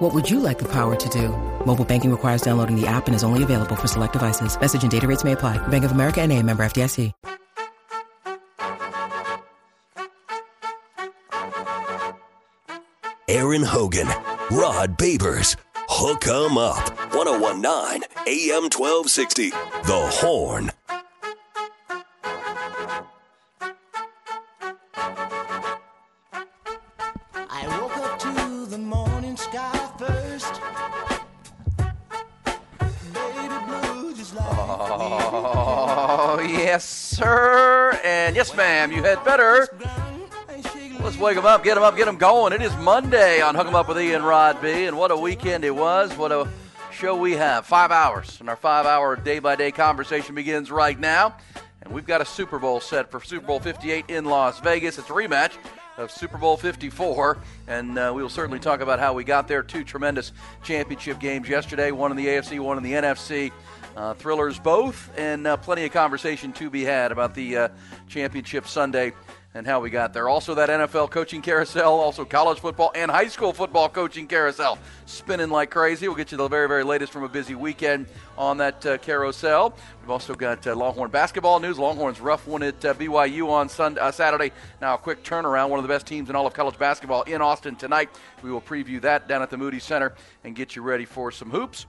What would you like the power to do? Mobile banking requires downloading the app and is only available for select devices. Message and data rates may apply. Bank of America and a member FDIC. Aaron Hogan, Rod Babers, Hook 'em Up, 1019 AM 1260. The Horn. Yes, ma'am, you had better. Let's wake them up, get them up, get them going. It is Monday on Hook 'em Up with Ian Rod B. And what a weekend it was. What a show we have. Five hours. And our five hour day by day conversation begins right now. And we've got a Super Bowl set for Super Bowl 58 in Las Vegas. It's a rematch of Super Bowl 54. And uh, we will certainly talk about how we got there. Two tremendous championship games yesterday one in the AFC, one in the NFC. Uh, thrillers both, and uh, plenty of conversation to be had about the uh, championship Sunday and how we got there. Also, that NFL coaching carousel, also college football and high school football coaching carousel, spinning like crazy. We'll get you the very, very latest from a busy weekend on that uh, carousel. We've also got uh, Longhorn basketball news. Longhorns rough one at uh, BYU on Sunday, uh, Saturday. Now, a quick turnaround. One of the best teams in all of college basketball in Austin tonight. We will preview that down at the Moody Center and get you ready for some hoops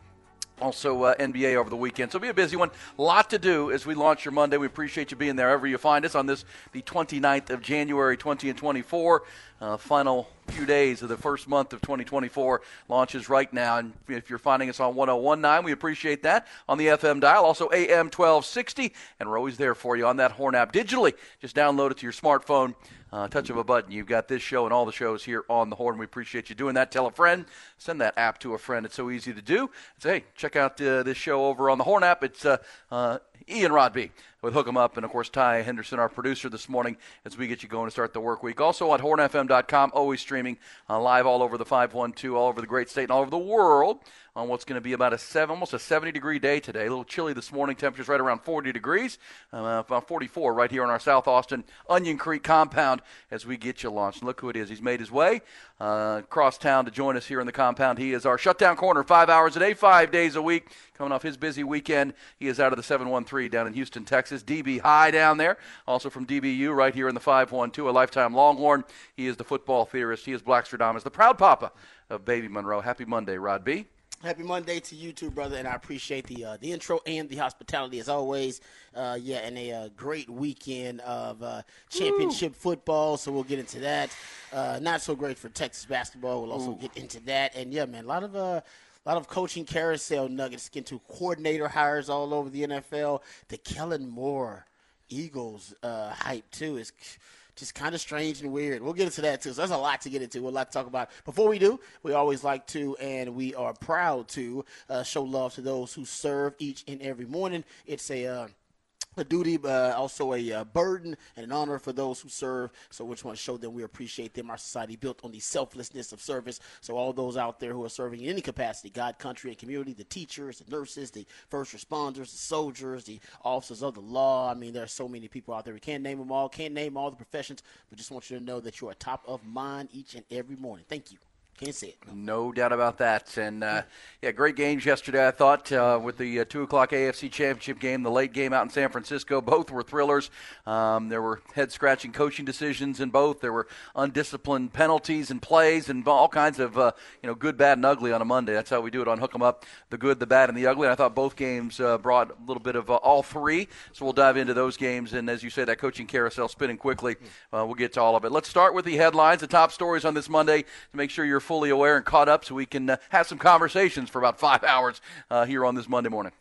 also uh, NBA over the weekend. So it'll be a busy one. Lot to do as we launch your Monday. We appreciate you being there wherever you find us on this, the 29th of January 20 and 24. Uh, final few days of the first month of 2024 launches right now. And if you're finding us on 1019, we appreciate that. On the FM dial, also AM 1260. And we're always there for you on that Horn app digitally. Just download it to your smartphone. Uh, touch of a button, you've got this show and all the shows here on the Horn. We appreciate you doing that. Tell a friend, send that app to a friend. It's so easy to do. Say, hey, check out uh, this show over on the Horn app. It's uh, uh, Ian Rodby with Hook 'em Up, and of course Ty Henderson, our producer this morning, as we get you going to start the work week. Also on HornFM.com, always streaming uh, live all over the 512, all over the great state, and all over the world on what's going to be about a seven, almost a 70 degree day today. A little chilly this morning. Temperatures right around 40 degrees, uh, about 44 right here in our South Austin Onion Creek compound as we get you launched. And look who it is. He's made his way uh, across town to join us here in the compound. He is our shutdown corner, five hours a day, five days a week. Coming off his busy weekend, he is out of the 713 down in Houston, Texas. DB High down there, also from DBU right here in the 512, a lifetime Longhorn. He is the football theorist. He is Blackstradamus, the proud papa of Baby Monroe. Happy Monday, Rod B. Happy Monday to you too, brother, and I appreciate the uh, the intro and the hospitality as always. Uh, yeah, and a uh, great weekend of uh, championship football. So we'll get into that. Uh, not so great for Texas basketball. We'll also get into that. And yeah, man, a lot of uh, a lot of coaching carousel nuggets. Get to coordinator hires all over the NFL. The Kellen Moore Eagles uh, hype too is just kind of strange and weird. We'll get into that too. So there's a lot to get into. We'll lot to talk about. Before we do, we always like to, and we are proud to uh, show love to those who serve each and every morning. It's a uh, a duty, uh, also a uh, burden and an honor for those who serve. So we just want to show them we appreciate them. Our society built on the selflessness of service. So all those out there who are serving in any capacity, God, country, and community, the teachers, the nurses, the first responders, the soldiers, the officers of the law. I mean, there are so many people out there. We can't name them all, can't name all the professions, but just want you to know that you are top of mind each and every morning. Thank you. Can't say it. No. No doubt about that. And uh, yeah, great games yesterday. I thought uh, with the uh, two o'clock AFC Championship game, the late game out in San Francisco, both were thrillers. Um, there were head scratching coaching decisions in both. There were undisciplined penalties and plays and all kinds of uh, you know good, bad, and ugly on a Monday. That's how we do it on Hook 'Em Up: the good, the bad, and the ugly. And I thought both games uh, brought a little bit of uh, all three. So we'll dive into those games. And as you say, that coaching carousel spinning quickly. We'll get to all of it. Let's start with the headlines, the top stories on this Monday to make sure you're fully aware and caught up, so we can uh, have some conversations for about five hours uh, here on this Monday morning.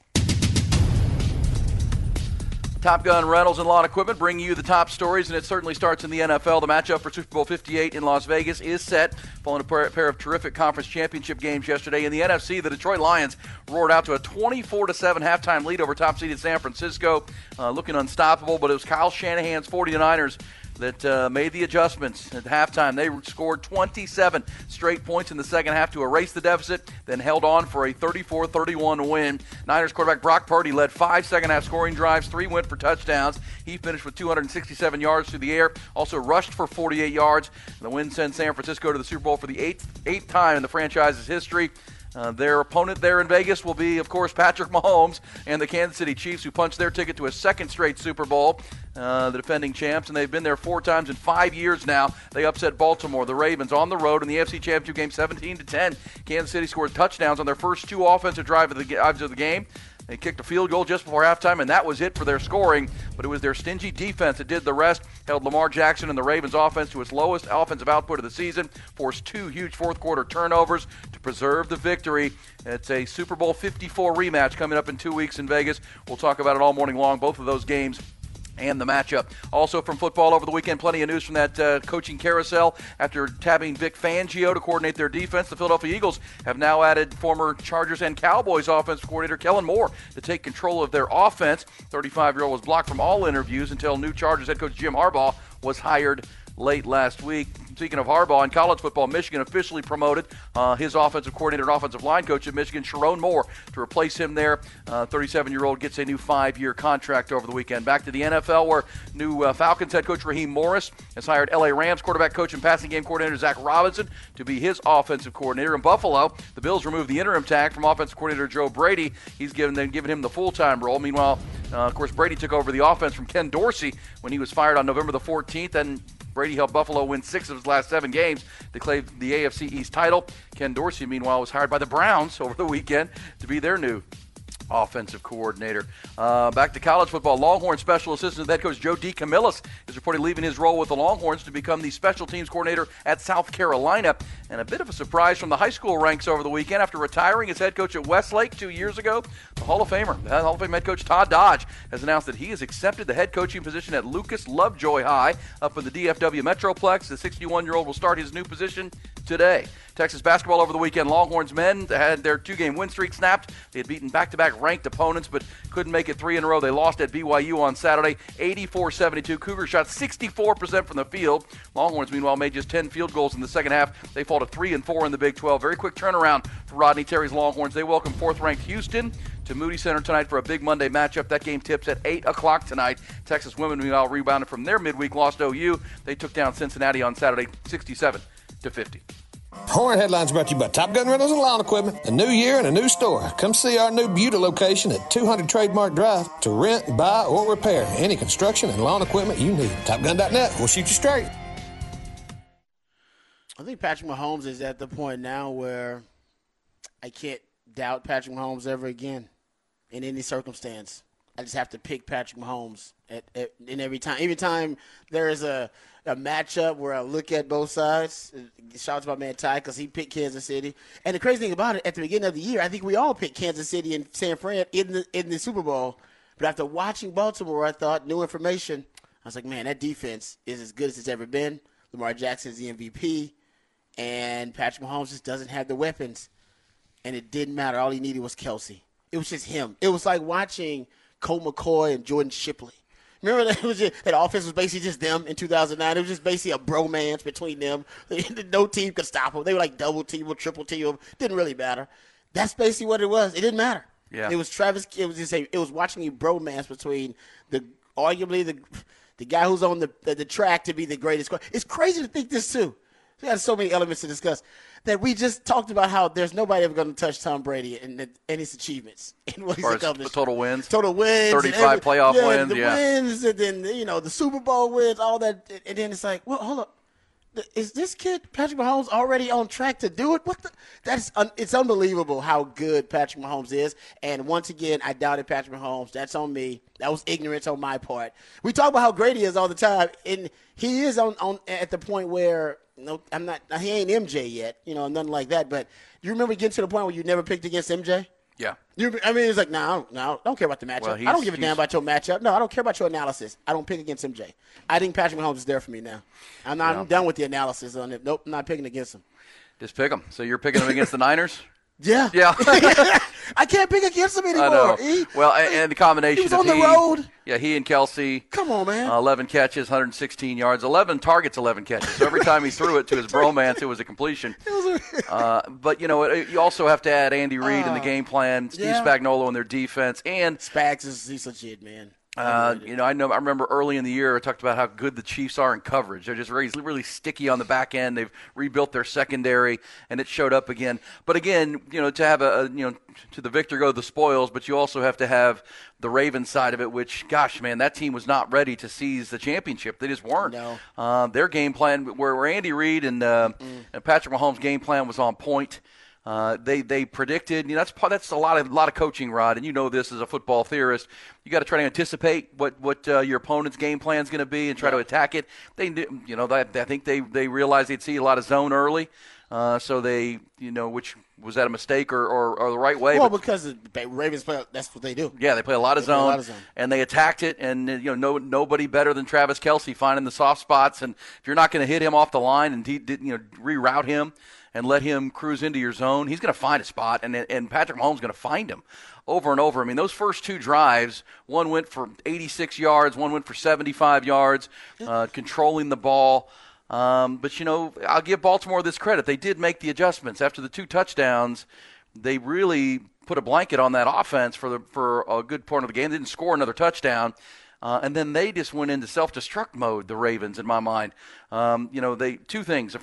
Top Gun Rentals and Lawn Equipment bring you the top stories, and it certainly starts in the NFL. The matchup for Super Bowl 58 in Las Vegas is set, following a pair of terrific conference championship games yesterday. In the NFC, the Detroit Lions roared out to a 24 7 halftime lead over top seeded San Francisco, uh, looking unstoppable, but it was Kyle Shanahan's 49ers that uh, made the adjustments at halftime. They scored 27 straight points in the second half to erase the deficit, then held on for a 34 31 win. Niners quarterback Brock Purdy led five second half scoring drives, three went for touchdowns. He finished with 267 yards through the air, also rushed for 48 yards. The win sends San Francisco to the Super Bowl for the eighth, eighth time in the franchise's history. Uh, their opponent there in Vegas will be, of course, Patrick Mahomes and the Kansas City Chiefs, who punched their ticket to a second straight Super Bowl. Uh, the defending champs, and they've been there four times in five years now. They upset Baltimore, the Ravens, on the road in the AFC Championship game, 17 to 10. Kansas City scored touchdowns on their first two offensive drives of the, drives of the game. They kicked a field goal just before halftime, and that was it for their scoring. But it was their stingy defense that did the rest, held Lamar Jackson and the Ravens offense to its lowest offensive output of the season, forced two huge fourth quarter turnovers to preserve the victory. It's a Super Bowl 54 rematch coming up in two weeks in Vegas. We'll talk about it all morning long, both of those games and the matchup. Also from football over the weekend, plenty of news from that uh, coaching carousel. After tabbing Vic Fangio to coordinate their defense, the Philadelphia Eagles have now added former Chargers and Cowboys offense coordinator Kellen Moore to take control of their offense. 35-year-old was blocked from all interviews until new Chargers head coach Jim Harbaugh was hired late last week. Speaking of Harbaugh in college football, Michigan officially promoted uh, his offensive coordinator and offensive line coach at Michigan, Sherrone Moore, to replace him there. 37 uh, year old gets a new five year contract over the weekend. Back to the NFL, where new uh, Falcons head coach Raheem Morris has hired LA Rams quarterback coach and passing game coordinator Zach Robinson to be his offensive coordinator. In Buffalo, the Bills removed the interim tag from offensive coordinator Joe Brady. He's given them given him the full time role. Meanwhile, uh, of course, Brady took over the offense from Ken Dorsey when he was fired on November the 14th, and Brady helped Buffalo win six of his last seven games to claim the AFC East title. Ken Dorsey, meanwhile, was hired by the Browns over the weekend to be their new offensive coordinator. Uh, back to college football. Longhorn special assistant head coach Joe DeCamillis is reportedly leaving his role with the Longhorns to become the special teams coordinator at South Carolina. And a bit of a surprise from the high school ranks over the weekend after retiring as head coach at Westlake two years ago. The Hall of Famer, the Hall of Fame head coach Todd Dodge, has announced that he has accepted the head coaching position at Lucas Lovejoy High up in the DFW Metroplex. The 61 year old will start his new position today. Texas basketball over the weekend. Longhorns men had their two game win streak snapped. They had beaten back to back ranked opponents, but couldn't make it three in a row. They lost at BYU on Saturday, 84 72. Cougars shot 64% from the field. Longhorns, meanwhile, made just 10 field goals in the second half. They fall to 3 and 4 in the Big 12. Very quick turnaround for Rodney Terry's Longhorns. They welcome fourth ranked Houston to Moody Center tonight for a big Monday matchup. That game tips at 8 o'clock tonight. Texas women, meanwhile, rebounded from their midweek loss to OU. They took down Cincinnati on Saturday, 67 to 50. Horn Headlines brought to you by Top Gun Rentals and Lawn Equipment. A new year and a new store. Come see our new Buda location at 200 Trademark Drive to rent, buy, or repair any construction and lawn equipment you need. TopGun.net. We'll shoot you straight. I think Patrick Mahomes is at the point now where I can't doubt Patrick Mahomes ever again in any circumstance. I just have to pick Patrick Mahomes at, at in every time. Every time there is a a matchup where I look at both sides. Shout out to my man Ty because he picked Kansas City. And the crazy thing about it, at the beginning of the year, I think we all picked Kansas City and San Fran in the in the Super Bowl. But after watching Baltimore, I thought new information. I was like, man, that defense is as good as it's ever been. Lamar Jackson is the MVP, and Patrick Mahomes just doesn't have the weapons. And it didn't matter. All he needed was Kelce. It was just him. It was like watching Colt McCoy and Jordan Shipley. Remember that was just, that offense was basically just them in 2009. It was just basically a bromance between them. no team could stop them. They were like double team or triple team them. Didn't really matter. That's basically what it was. It didn't matter. Yeah. It was Travis. It was just a, It was watching a bromance between the arguably the the guy who's on the, the, the track to be the greatest. It's crazy to think this too. We had so many elements to discuss that we just talked about how there's nobody ever going to touch Tom Brady and, and his achievements and what he's accomplished. Total wins, total wins, 35 every, playoff yeah, wins, the yeah, wins, and then you know the Super Bowl wins, all that, and then it's like, well, hold up. Is this kid Patrick Mahomes already on track to do it? What the? That's un, it's unbelievable how good Patrick Mahomes is. And once again, I doubted Patrick Mahomes. That's on me. That was ignorance on my part. We talk about how great he is all the time, and he is on, on at the point where no, I'm not. He ain't MJ yet, you know, nothing like that. But you remember getting to the point where you never picked against MJ? Yeah. You, I mean, it's like, no, don't, no, I don't care about the matchup. Well, I don't give a damn about your matchup. No, I don't care about your analysis. I don't pick against MJ. I think Patrick Mahomes is there for me now. I'm not I'm done with the analysis on it. Nope, I'm not picking against him. Just pick them. So you're picking them against the Niners? Yeah. Yeah. I can't pick against him I anymore. know. He- Well, and, and the combination He was of on the he, road. Yeah, he and Kelce. Come on, man. Uh, 11 catches, 116 yards, 11 targets, 11 catches. So every time he threw it to his bromance, it was a completion. Uh, but you know, it, you also have to add Andy Reid in the game plan, Steve yeah. Spagnuolo in their defense, and Spags is he's legit, man. Uh, you know, I know. I remember early in the year, I talked about how good the Chiefs are in coverage. They're just really, really sticky on the back end. They've rebuilt their secondary, and it showed up again. But again, you know, to have a, a you know, to the victor go the spoils. But you also have to have the Ravens side of it. Which, gosh, man, that team was not ready to seize the championship. They just weren't. No. Uh, their game plan, where, where Andy Reid and, uh, and Patrick Mahomes' game plan was on point. Uh, they they predicted. You know, that's part- that's a lot of lot of coaching, Rod, and you know this as a football theorist. You got to try to anticipate what what uh, your opponent's game plan is going to be and try to attack it. They you know that I think they they realized they'd see a lot of zone early, uh, so they you know which was that a mistake or or, or the right way? Well, But- because the Ravens play, that's what they do. yeah, they play a lot of They zone, lot of zone. and they attacked it. And you know, no nobody better than Travis Kelce finding the soft spots. And if you're not going to hit him off the line and he did, you know reroute him and let him cruise into your zone, he's going to find a spot. And and Patrick Mahomes is going to find him over and over. I mean, those first two drives, one went for 86 yards, one went for 75 yards, uh, controlling the ball. Um, but you know, I'll give Baltimore this credit. They did make the adjustments after the two touchdowns they really put a blanket on that offense for the for a good part of the game. They didn't score another touchdown. Uh, and then they just went into self-destruct mode. The Ravens, in my mind, um, you know, they two things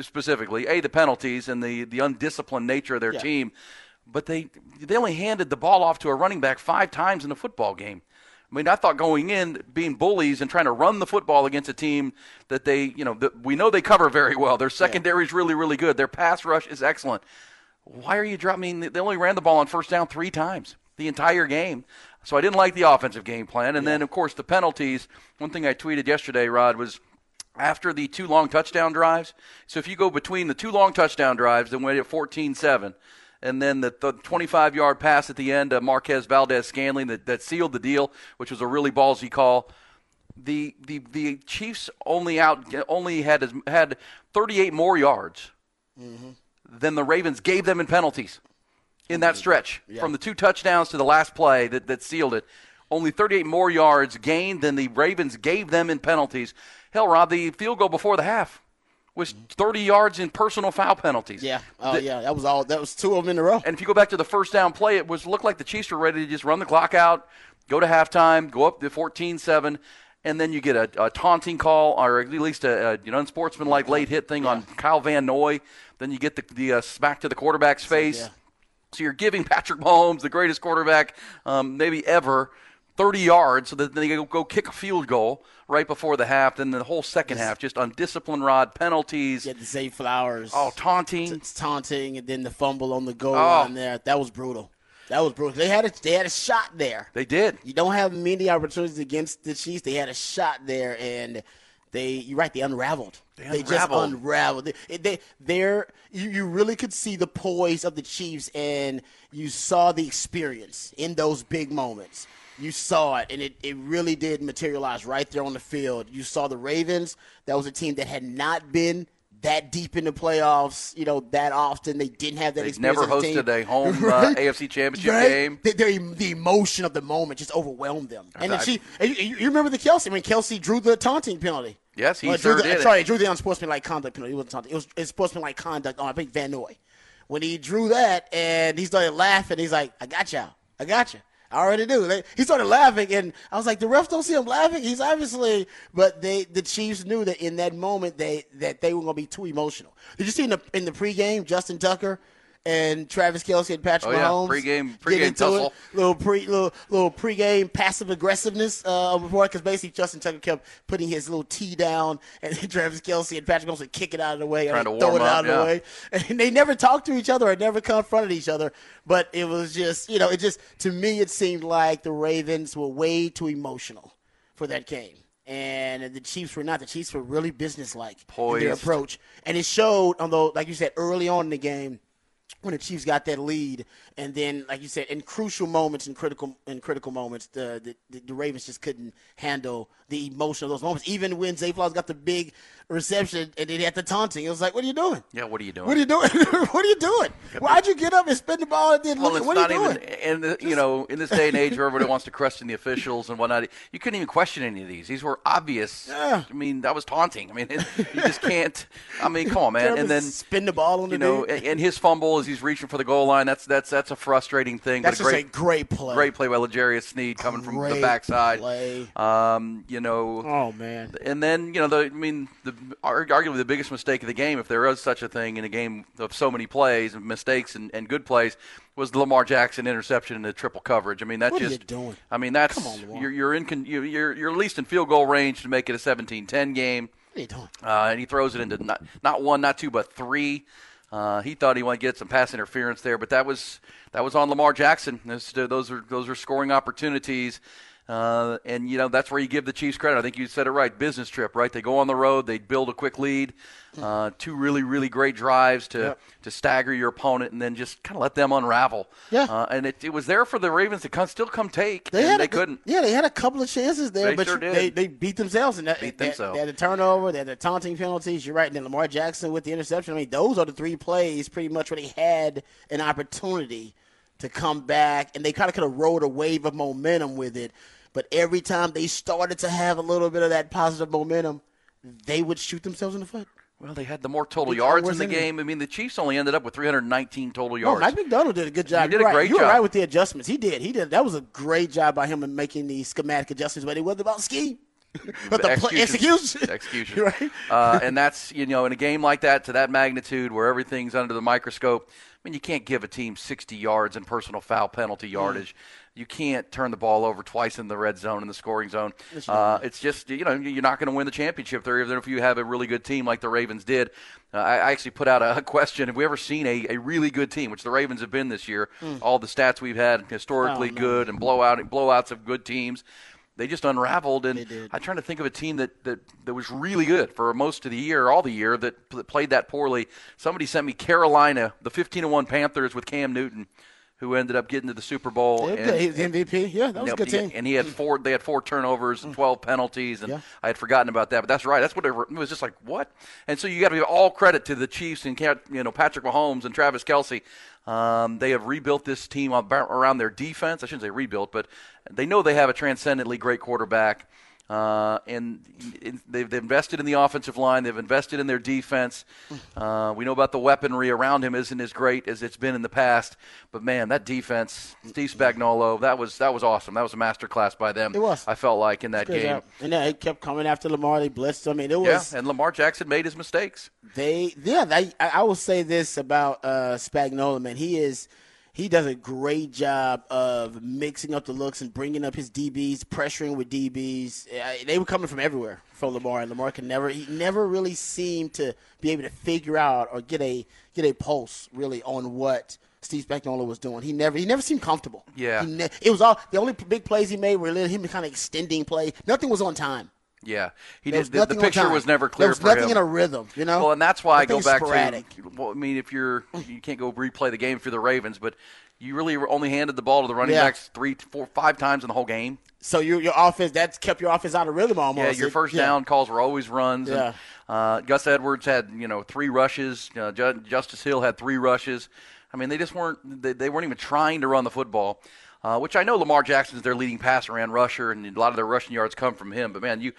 specifically: a the penalties and the the undisciplined nature of their Yeah. team. But they they only handed the ball off to a running back five times in a football game. I mean, I thought going in being bullies and trying to run the football against a team that they, you know, that we know they cover very well. Their secondary is really, really good. Their pass rush is excellent. Why are you dropping? I mean, They only ran the ball on first down three times the entire game. So I didn't like the offensive game plan. And then, of course, the penalties. One thing I tweeted yesterday, Rod, was after the two long touchdown drives. So if you go between the two long touchdown drives that went at 14 7, and then the, the 25 yard pass at the end of Marquez Valdes-Scantling that, that sealed the deal, which was a really ballsy call. The, the, the Chiefs only out only had had 38 more yards mm-hmm. than the Ravens gave them in penalties in that stretch from the two touchdowns to the last play that, that sealed it. Only 38 more yards gained than the Ravens gave them in penalties. Hell, Rob, the field goal before the half was 30 yards in personal foul penalties. Yeah. Oh, The- yeah. That was all. That was two of them in a row. And if you go back to the first down play, it was looked like the Chiefs were ready to just run the clock out, go to halftime, go up to 14-7, and then you get a, a taunting call or at least a, a, an unsportsmanlike late hit thing on Kyle Van Noy. Then you get the, the uh, smack to the quarterback's face. yeah. So you're giving Patrick Mahomes, the greatest quarterback um, maybe ever, 30 yards so that they go, go kick a field goal right before the half. Then the whole second half, just undisciplined rod, penalties, had the Zay Flowers. oh, taunting. It's taunting, and then the fumble on the goal Oh. line there. That was brutal. That was brutal. They had a they had a shot there. They did. You don't have many opportunities against the Chiefs. They had a shot there, and they you're right. They unraveled. They just unraveled. unraveled. They, they they're you, you really could see the poise of the Chiefs, and you saw the experience in those big moments. You saw it, and it, it really did materialize right there on the field. You saw the Ravens. That was a team that had not been that deep in the playoffs, you know, that often. They didn't have that They've experience. never as a team. hosted a home uh, Right? AFC Championship Right? game. The, the, emotion of the moment just overwhelmed them. And I- she, and you, you remember the Kelce? I mean, Kelce drew the taunting penalty. Yes, he Well, sure drew the, did. Sorry, he drew the unsportsmanlike conduct penalty. It wasn't taunting. It was unsportsmanlike conduct on I think Van Noy. When he drew that and he started laughing, he's like, "I got y'all. I got you. I already do." They- He started laughing, and I was like, "The refs don't see him laughing. He's obviously." But they, the Chiefs knew that in that moment they that they were going to be too emotional. Did you see in the in the pregame Justin Tucker? And Travis Kelce and Patrick Oh, yeah. Mahomes Pregame- pregame into tussle. it little pre little little pregame passive aggressiveness uh before because basically Justin Tucker kept putting his little tee down and Travis Kelce and Patrick Mahomes would kick it out of the way Trying and to throw it out up, of the way and they never talked to each other or never confronted each other but it was just you know it just to me it seemed like the Ravens were way too emotional for that game. And the Chiefs were not. The Chiefs were really businesslike in their approach, and it showed. Although, like you said, early on in the game, when the Chiefs got that lead, and then, like you said, in crucial moments, in critical in critical moments, the the, the Ravens just couldn't handle the emotion of those moments. Even when Zay Flowers got the big reception and then he had the taunting, it was like, "What are you doing? Yeah, what are you doing? What are you doing? what are you doing? Why'd you get up and spin the ball and then Well, look? What are you doing?" even, and the, you know, in this day and age where everybody wants to question the officials and whatnot, you couldn't even question any of these. These were obvious. Yeah. I mean, that was taunting. I mean, it, you just can't. I mean, come on, man. And then spin the ball on the you know, dude. and, and his fumble as he's reaching for the goal line. That's that's that's a frustrating thing. That's but a a great, great play. great play by L'Jarius Sneed coming from the backside. play. Um, you know, Oh man. and then you know, the, I mean, the arguably the biggest mistake of the game, if there is such a thing in a game of so many plays and mistakes and, and good plays, was the Lamar Jackson interception and the triple coverage. I mean, that's What are just you doing? I mean, that's Come on, you're you're in con, you're you're at least in field goal range to make it a 17-10 game. What are you doing? Uh, and he throws it into not not one, not two, but three. Uh, he thought he wanted to get some pass interference there, but that was that was on Lamar Jackson. Those, those are those are scoring opportunities, uh, and you know that's where you give the Chiefs credit. I think you said it right. Business trip, right? They go on the road, they build a quick lead, uh, two really really great drives to Yep. to stagger your opponent, and then just kind of let them unravel. Yeah. uh, and it, it was there for the Ravens to come, still come take, They and had they a, couldn't. Yeah, they had a couple of chances there, They but sure they they beat themselves and that, Beat they- themselves. They had a turnover, they had the taunting penalties. You're right. And then Lamar Jackson with the interception. I mean, those are the three plays pretty much where they had an opportunity to come back, and they kind of could have rode a wave of momentum with it. But every time they started to have a little bit of that positive momentum, they would shoot themselves in the foot. Well, they had the more total yards in the game. I mean, the Chiefs only ended up with 319 total yards. Mike Macdonald did a good job. He did You're a right. great you were job. right with the adjustments. He did. He did. That was a great job by him in making the schematic adjustments, but it wasn't about scheme. but the play, execution. execution. You're right. uh, and that's you know in a game like that to that magnitude where everything's under the microscope. I mean, you can't give a team 60 yards in personal foul penalty Mm. You can't turn the ball over twice in the red zone in the scoring zone. Uh, it's just you know you're not going to win the championship there even if you have a really good team like the Ravens did. Uh, I, actually put out a, question: Have we ever seen a, a really good team, which the Ravens have been this year? All the stats we've had historically. Oh, no. good and blowout blowouts of good teams. They just unraveled, and I'm trying to think of a team that, that, that was really good for most of the year, all the year, that, that played that poorly. Somebody sent me Carolina, the 15 1 Panthers with Cam Newton, who ended up getting to the Super Bowl. Yeah, and- he was MVP. Yeah, that was a good team. And he had four. They had four turnovers and twelve penalties, and Yeah. I had forgotten about that. But that's right. That's what it it was just like. What? And so you got to give all credit to the Chiefs and you know Patrick Mahomes and Travis Kelce. Um, they have rebuilt this team around their defense. I shouldn't say rebuilt, but they know they have a transcendently great quarterback. Uh, and in- they've, they've invested in the offensive line. They've invested in their defense. Uh, we know about the weaponry around him isn't as great as it's been in the past. But man, that defense, Steve Spagnuolo, that was that was awesome. That was a masterclass by them. It was. I felt like in that game. job. And then they kept coming after Lamar. They blitzed him. I mean, it Yeah, and Lamar Jackson made his mistakes. they. Yeah, they, I, I will say this about uh, Spagnuolo, man. He is. He does a great job of mixing up the looks and bringing up his DBs, pressuring with DBs. They were coming from everywhere for Lamar, and Lamar can never. He never really seemed to be able to figure out or get a get a pulse really on what Steve Spagnuolo was doing. He never he never seemed comfortable. Yeah. He ne- it was all the only big plays he made were him kind of extending play. Nothing was on time. Yeah, he did. The, the picture was never clear There was nothing him. in a rhythm, you know. Well, and that's why I go back sporadic. to. Well, I mean, if you're you can't go replay the game for the Ravens, but you really only handed the ball to the running Yeah. backs three, four, five times in the whole game. So your your offense that's kept your offense out of rhythm almost. Yeah, your It- first yeah. down calls were always runs. Yeah. And, uh, Gus Edwards had you know three rushes. Uh, Justice Hill had three rushes. I mean, they just weren't they, they weren't even trying to run the football. Uh, which I know Lamar Jackson's their leading passer and rusher, and a lot of their rushing yards come from him. But man, you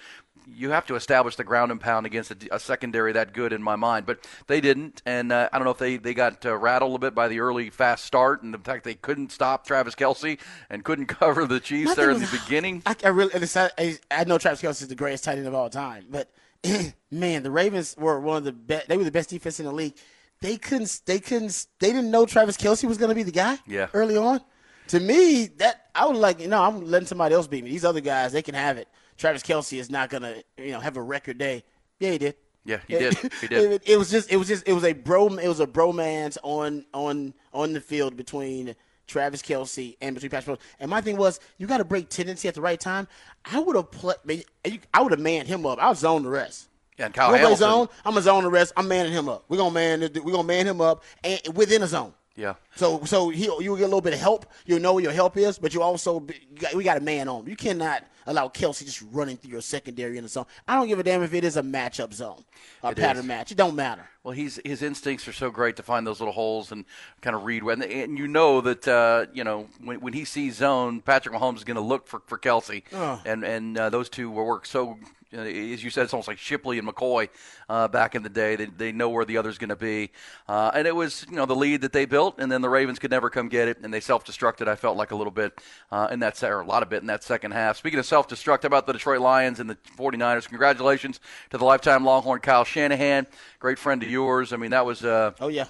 you have to establish the ground and pound against a, a secondary that good in my mind. But they didn't, and uh, I don't know if they they got uh, rattled a bit by the early fast start and the fact they couldn't stop Travis Kelce and couldn't cover the Chiefs My there in the beginning. I, I really, I, I know Travis Kelce is the greatest tight end of all time, but man, the Ravens were one of the best. They were the best defense in the league. They couldn't. They couldn't. They didn't know Travis Kelce was going to be the guy. Yeah. Early on, to me, that I was like, you know, I'm letting somebody else beat me. These other guys, they can have it. Travis Kelce is not going to, you know, have a record day. Yeah, he did. Yeah, he did. He did. It, it was just. It was just. It was a bro. It was a bromance on on on the field between Travis Kelce and between Patrick. Mahomes. And my thing was, you got to break tendency at the right time. I would have played. I would have manned him up. I was zone the rest. Yeah, and Kyle gonna Hamilton. zone. I'm gonna zone the rest. I'm manning him up. We're gonna man. We're gonna man him up and within a zone. Yeah. So so he you will get a little bit of help. You'll know where your help is, but you also be, you got, we got a man on. You cannot allow Kelce just running through your secondary in the zone. I don't give a damn if it is a matchup zone, a It pattern is. match. It don't matter. Well, he's his instincts are so great to find those little holes and kind of read when. And you know that uh, you know when, when he sees zone, Patrick Mahomes is going to look for for Kelce, and and uh, those two will work so. Uh, As you said, it's almost like Shipley and McCoy uh, back in the day. They, they know where the other's going to be, uh, and it was you know the lead that they built, and then the Ravens could never come get it, and they self-destructed. I felt like a little bit uh, in that or a lot of bit in that second half. Speaking of self-destruct, how about the Detroit Lions and the 49ers? Congratulations to the lifetime Longhorn Kyle Shanahan, great friend of yours. I mean that was. Uh, Oh yeah.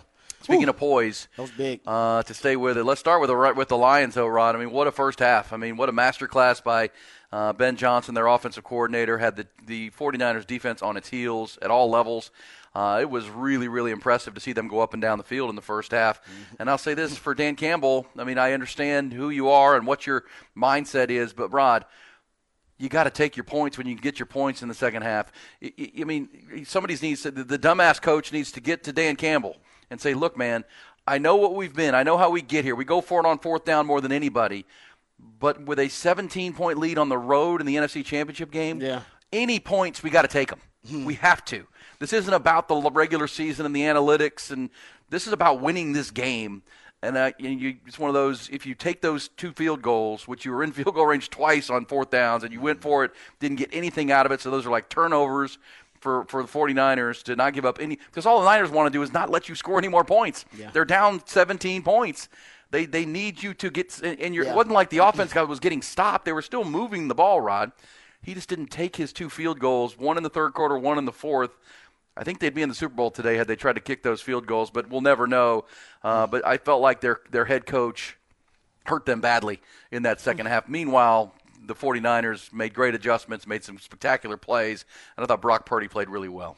Speaking Woo. of poise, That was big. Uh, to stay with it, let's start with the with the Lions, though, Rod. I mean, what a first half! I mean, what a masterclass by uh, Ben Johnson, their offensive coordinator, had the the 49ers defense on its heels at all levels. Uh, it was really, really impressive to see them go up and down the field in the first half. And I'll say this for Dan Campbell. I mean, I understand who you are and what your mindset is, but Rod, you got to take your points when you get your points in the second half. I, I- mean, somebody needs to, the, the dumbass coach needs to get to Dan Campbell and say, look, man, I know what we've been. I know how we get here. We go for it on fourth down more than anybody. But with a 17 point lead on the road in the NFC Championship game, Yeah. any points, we got to take them. We have to. This isn't about the regular season and the analytics, and this is about winning this game. And uh, you, it's one of those. If you take those two field goals, which you were in field goal range twice on fourth downs, and you went for it, didn't get anything out of it. So those are like turnovers for for the 49ers to not give up any. Because all the Niners want to do is not let you score any more points. Yeah. They're down 17 points. They they need you to get. And you're, Yeah. it wasn't like the offense guy was getting stopped. They were still moving the ball, Rod. He just didn't take his two field goals, one in the third quarter, one in the fourth. I think they'd be in the Super Bowl today had they tried to kick those field goals, but we'll never know. Uh, but I felt like their their head coach hurt them badly in that second half. Meanwhile, the 49ers made great adjustments, made some spectacular plays, and I thought Brock Purdy played really well.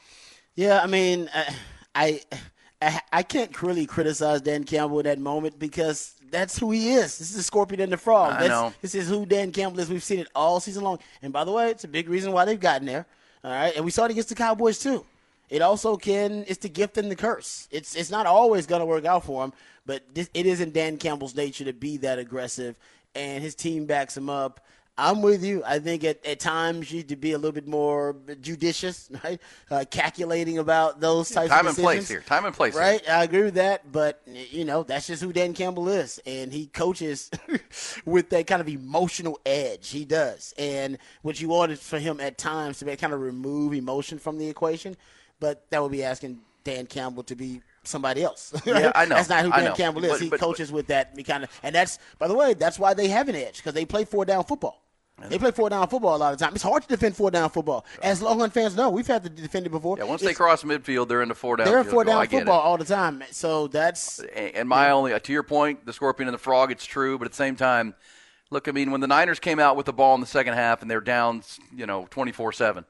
Yeah, I mean, uh, I, I I can't really criticize Dan Campbell in that moment because that's who he is. This is the Scorpion and the Frog. I That's, know. This is who Dan Campbell is. We've seen it all season long. And by the way, it's a big reason why they've gotten there. All right, and we saw it against the Cowboys too. It also can. It's the gift and the curse. It's it's not always going to work out for him, but this, it isn't Dan Campbell's nature to be that aggressive, and his team backs him up. I'm with you. I think at, at times you need to be a little bit more judicious, right? Uh, calculating about those types Time of Time and place here. Time and place here. Right, I agree with that, but you know that's just who Dan Campbell is, and he coaches with that kind of emotional edge. He does, and what you want is for him at times to be, kind of remove emotion from the equation, but that would be asking Dan Campbell to be somebody else. Yeah, I know. That's not who Dan. Campbell is. But- he but- coaches with that kind of, and that's by the way, that's why they have an edge because they play four down football. They play four down football a lot of time. It's hard to defend four down football. As Longhorn fans know, we've had to defend it before. Yeah, once they cross midfield, they're into four down. they're in four down football all the time. So that's And my only, uh, to your point, the scorpion and the frog, it's true, but at the same time, look, I mean, when the Niners came out with the ball in the second half and they're down, you know, 24 7,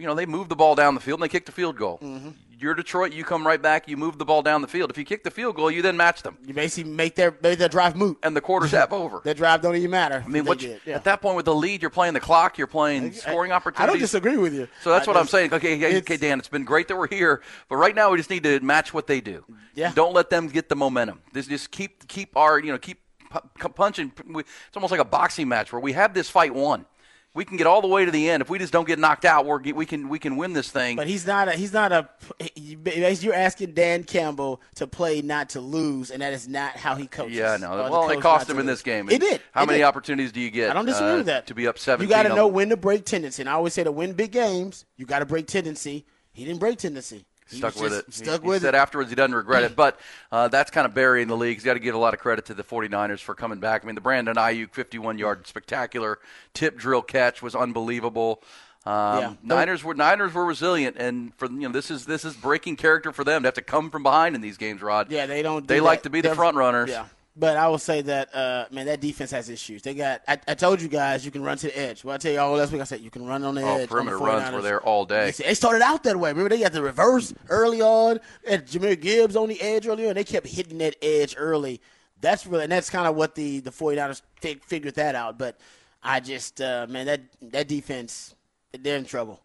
you know, they moved the ball down the field and they kicked a field goal. Mm-hmm. You're Detroit, you come right back, you move the ball down the field. If you kick the field goal, you then match them, you basically make their make their drive moot. and the quarter's half over. Their drive don't even matter. I mean, what you, at that point with the lead, you're playing the clock, you're playing scoring opportunities. I don't disagree with you. So that's I what I'm saying. Okay, okay, okay, Dan, it's been great that we're here, but right now we just need to match what they do. Yeah. Don't let them get the momentum. Just, just keep keep our you know keep punching. It's almost like a boxing match where we have this fight won. We can get all the way to the end. If we just don't get knocked out, we're, we can we can win this thing. But he's not a he's not a you're asking Dan Campbell to play not to lose, and that is not how he coaches. yeah, no. Or Well, it cost him in this game. It did. How It many did. opportunities do you get? I don't disagree uh, with that. To be up seven, You got to know when to break tendency. And I always say to win big games, you got to break tendency. He didn't break tendency. Stuck with it. Stuck he, with he said it. afterwards he doesn't regret it, but uh, that's kind of burying the league. He's got to give a lot of credit to the 49ers for coming back. I mean, the Brandon Aiyuk 51-yard spectacular tip drill catch was unbelievable. Um, Yeah. Niners were Niners were resilient, and for you know this is this is breaking character for them to have to come from behind in these games. Rod, Yeah, they don't. They do like to be the They're- front runners. Yeah, but I will say that uh, man, that defense has issues. They got. I, I told you guys you can run to the edge. Well, I tell you all last week. I said you can run on the Oh, edge. perimeter the runs were there all day. They started out that way. Remember, they got the reverse early on. Had Jahmyr Gibbs on the edge earlier, and they kept hitting that edge early. That's really, and that's kind of what the the 49ers fig- figured that out. But I just, uh, man, that that defense, they're in trouble.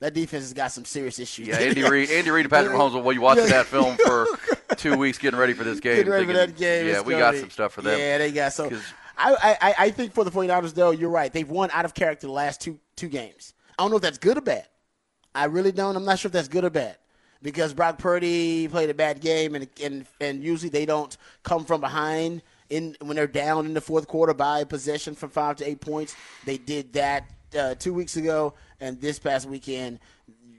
That defense has got some serious issues. Yeah, Andy Reid, Andy Reid and Patrick Mahomes. Well, you watching that film for two weeks, getting ready for this game. Getting ready for that game. Yeah, we got be- some stuff for them. Yeah, they got so. 'Cause- I, I I think for the 49ers though, you're right. They've won out of character the last two two games. I don't know if that's good or bad. I really don't. I'm not sure if that's good or bad because Brock Purdy played a bad game, and and and usually they don't come from behind in when they're down in the fourth quarter by a possession from five to eight points. They did that uh, two weeks ago, and this past weekend.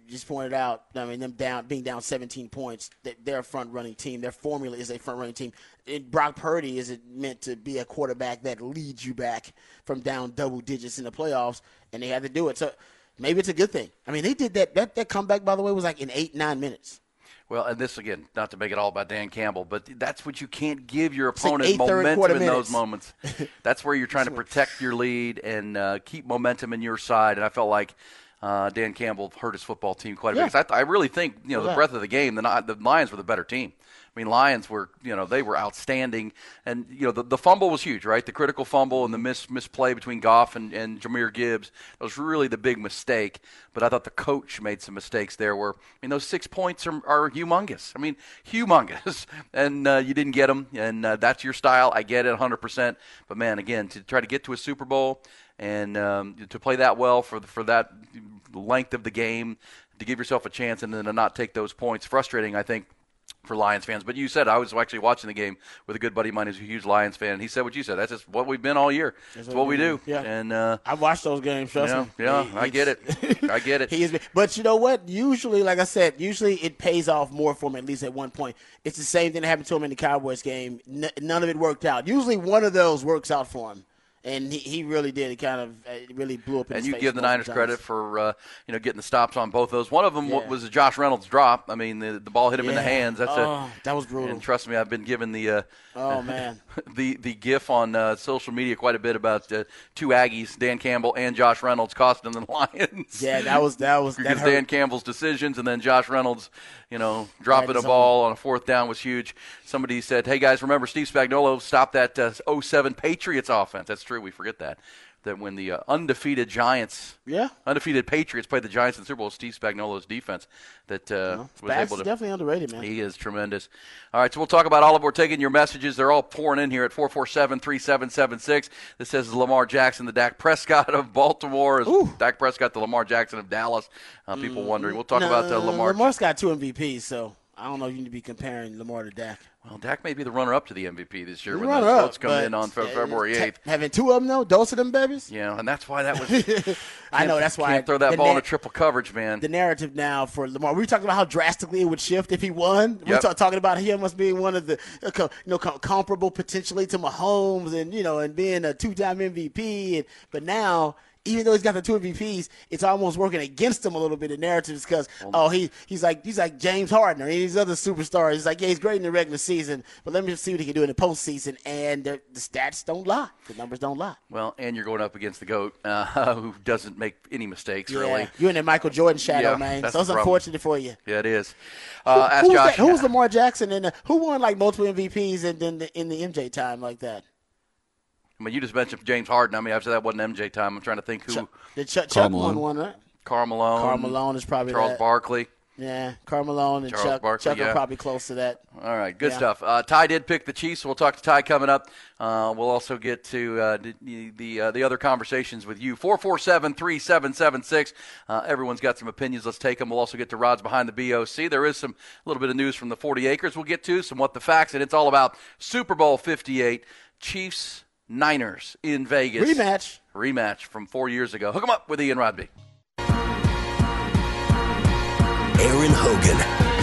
Just pointed out. I mean, them down being down 17 points. that They're a front running team. Their formula is a front running team. And Brock Purdy is it meant to be a quarterback that leads you back from down double digits in the playoffs, and they had to do it. So maybe it's a good thing. I mean, they did that. That, that comeback, by the way, was like in eight nine minutes. Well, and this again, not to make it all about Dan Campbell, but that's what you can't give your opponent third momentum in those moments. That's where you're trying to protect your lead and uh, keep momentum in your side. And I felt like uh, Dan Campbell hurt his football team quite a Yeah. bit. 'Cause I, I really think you know the breadth of the game. The, the Lions were the better team. I mean, Lions were you know they were outstanding, and you know the, the fumble was huge, right? The critical fumble and the miss misplay between Goff and, and Jahmyr Gibbs that was really the big mistake. But I thought the coach made some mistakes there. Where I mean, those six points are, are humongous. I mean, humongous, and uh, you didn't get them, and uh, that's your style. I get it 100. percent But man, again, to try to get to a Super Bowl and um, to play that well for for that length of the game, to give yourself a chance, and then to not take those points, frustrating. I think for Lions fans. But you said I was actually watching the game with a good buddy of mine who's a huge Lions fan. And he said what you said. That's just what we've been all year. It's what we do. Yeah. And uh, I watched those games. Trust yeah, me. yeah, He- I get it. I get it. He is, but you know what? Usually, like I said, usually it pays off more for him at least at one point. It's the same thing that happened to him in the Cowboys game. N- none of it worked out. Usually, one of those works out for him, and he, he really did. It kind of it really blew up. And you give the Niners times. credit for uh, you know getting the stops on both those. One of them Yeah. was a Josh Reynolds drop. I mean, the, the ball hit him in the hands. That's oh, a that was brutal. and trust me, I've been given the uh, oh man, the the gif on uh, social media quite a bit about uh, two Aggies, Dan Campbell and Josh Reynolds, costing the Lions. yeah, that was that was because hurt. Dan Campbell's decisions and then Josh Reynolds, you know, dropping a ball on a fourth down was huge. Somebody said, "Hey guys, remember Steve Spagnuolo stopped that uh, 07 Patriots offense." That's true. We forget that. That when the uh, undefeated Giants, Yeah. undefeated Patriots played the Giants in the Super Bowl, Steve Spagnuolo's defense that uh, was able to definitely underrated, man. he is tremendous. All right, so we'll talk about all of We're taking your messages. They're all pouring in here at 447 3776. This says Lamar Jackson, the Dak Prescott of Baltimore, is Dak Prescott, the Lamar Jackson of Dallas. Uh, people wondering. We'll talk about uh, Lamar. Lamar's got two MVPs, so I don't know if you need to be comparing Lamar to Dak. Well, Dak may be the runner up to the MVP this year when the votes come in on February 8th. Having two of them though, dose of them babies. Yeah, and that's why that was. I know that's why Can't throw that ball in na- a triple coverage, man. the narrative now for Lamar. We were talking about how drastically it would shift if he won. We Yep. were ta- talking about him as being one of the uh, you know com- comparable potentially to Mahomes and you know and being a two-time MVP. And, but now. Even though he's got the two MVPs, it's almost working against him a little bit. The narratives because oh he he's like he's like James Harden or any of these other superstars. He's like yeah he's great in the regular season, but let me see what he can do in the postseason. And the, the stats don't lie, the numbers don't lie. well, and you're going up against the GOAT, uh, who doesn't make any mistakes, Yeah, really. you're in the Michael Jordan shadow, Yeah, man. So it's unfortunate for you. Yeah, it is. Uh, ask who's, Josh. who's Lamar Jackson and who won like multiple MVPs and then in the MJ time like that? I mean, you just mentioned James Harden. I mean, after that wasn't MJ time. I'm trying to think who. Chuck, the Chuck, Karl Chuck won Malone. one, right? Karl Malone. Karl Malone is probably Charles that. Barkley. Yeah, Karl Malone and Charles Chuck. Barkley, Chuck yeah. are probably close to that. All right, good Yeah. stuff. Uh, Ty did pick the Chiefs, so we'll talk to Ty coming up. Uh, we'll also get to uh, the the, uh, the other conversations with you. 447-3776. Uh, everyone's got some opinions. Let's take them. We'll also get to Rod's behind the BOC. There is some a little bit of news from the 40 acres. We'll get to some what the facts, and it's all about Super Bowl 58, Chiefs Niners in Vegas Rematch. rematch from four years ago. Hook 'em up with Ian Rodby. Aaron Hogan,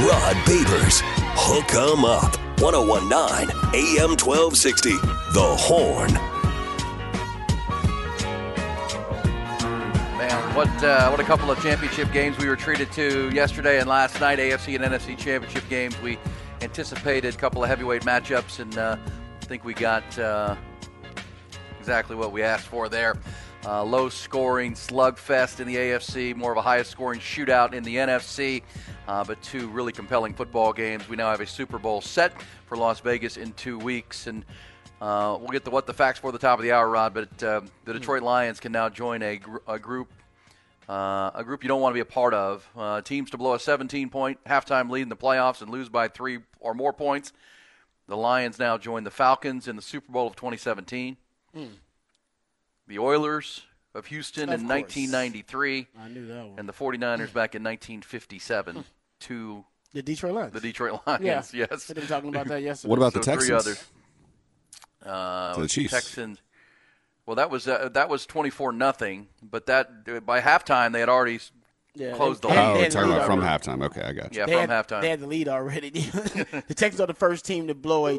Rod Babers, Hook 'em Up. 1019 AM 1260. The Horn. Man, what uh, what a couple of championship games we were treated to yesterday and last night. AFC and NFC championship games. We anticipated a couple of heavyweight matchups, and uh, I think we got uh, exactly what we asked for there. Uh, low scoring slugfest in the AFC, more of a highest scoring shootout in the NFC, uh, but two really compelling football games. We now have a Super Bowl set for Las Vegas in two weeks, and uh, we'll get to what the facts for the top of the hour, Rod. But uh, the Detroit Lions can now join a, gr- a group Uh, a group you don't want to be a part of. Uh, teams to blow a 17 point halftime lead in the playoffs and lose by three or more points. The Lions now join the Falcons in the Super Bowl of 2017. The Oilers of Houston Of in course. 1993. I knew that one. And the 49ers back in 1957 to The Detroit Lions. the Detroit Lions. yeah. Yes. They were talking about that yesterday. What about So the three Texans? others. Uh, the Chiefs. Texans. Well, that was uh, that was 24 nothing, but that by halftime they had already Yeah, closed the they- lead. Oh, they we're the talking lead about from already. halftime. Okay, I got you. Yeah, They from had, halftime. They had the lead already. the Texans are the first team to blow a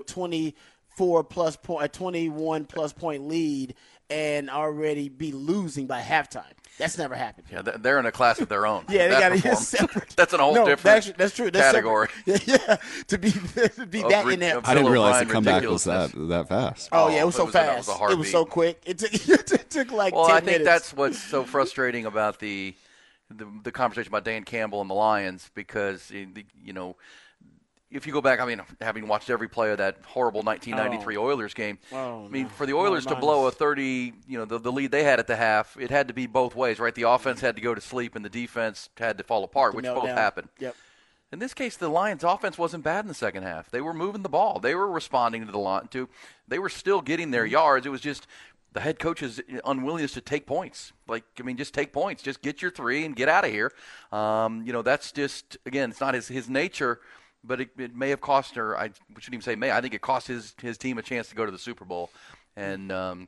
24 plus point, a 21 plus point lead, and already be losing by halftime. That's never happened. Yeah, they're in a class of their own. Yeah, they got to performance. separate. That's an whole no, different That's, that's true. That's category. Separate. Yeah, to be to be Of that re- in there. I didn't realize the comeback was that that fast. Oh yeah, it was it so was a- fast. was a it was so quick. It took it took like Well, 10 I think minutes. that's what's so frustrating about the, the the conversation about Dan Campbell and the Lions because eh, you know if you go back, I mean, having watched every play of that horrible 1993 Oilers game, Oh, I mean, no. for the No, Oilers to blow a 30, you know, the, the lead they had at the half, it had to be both ways, right? The offense had to go to sleep and the defense had to fall apart, The which both happened. Yep. In this case, the Lions' offense wasn't bad in the second half. They were moving the ball. They were responding to the line. To they were still getting their yards. It was just the head coach's unwillingness to take points. Like I mean, just take points. Just get your three and get out of here. Um, you know, that's just again, it's not his his nature. But it, it may have cost her. I shouldn't even say may. I think it cost his his team a chance to go to the Super Bowl, and um,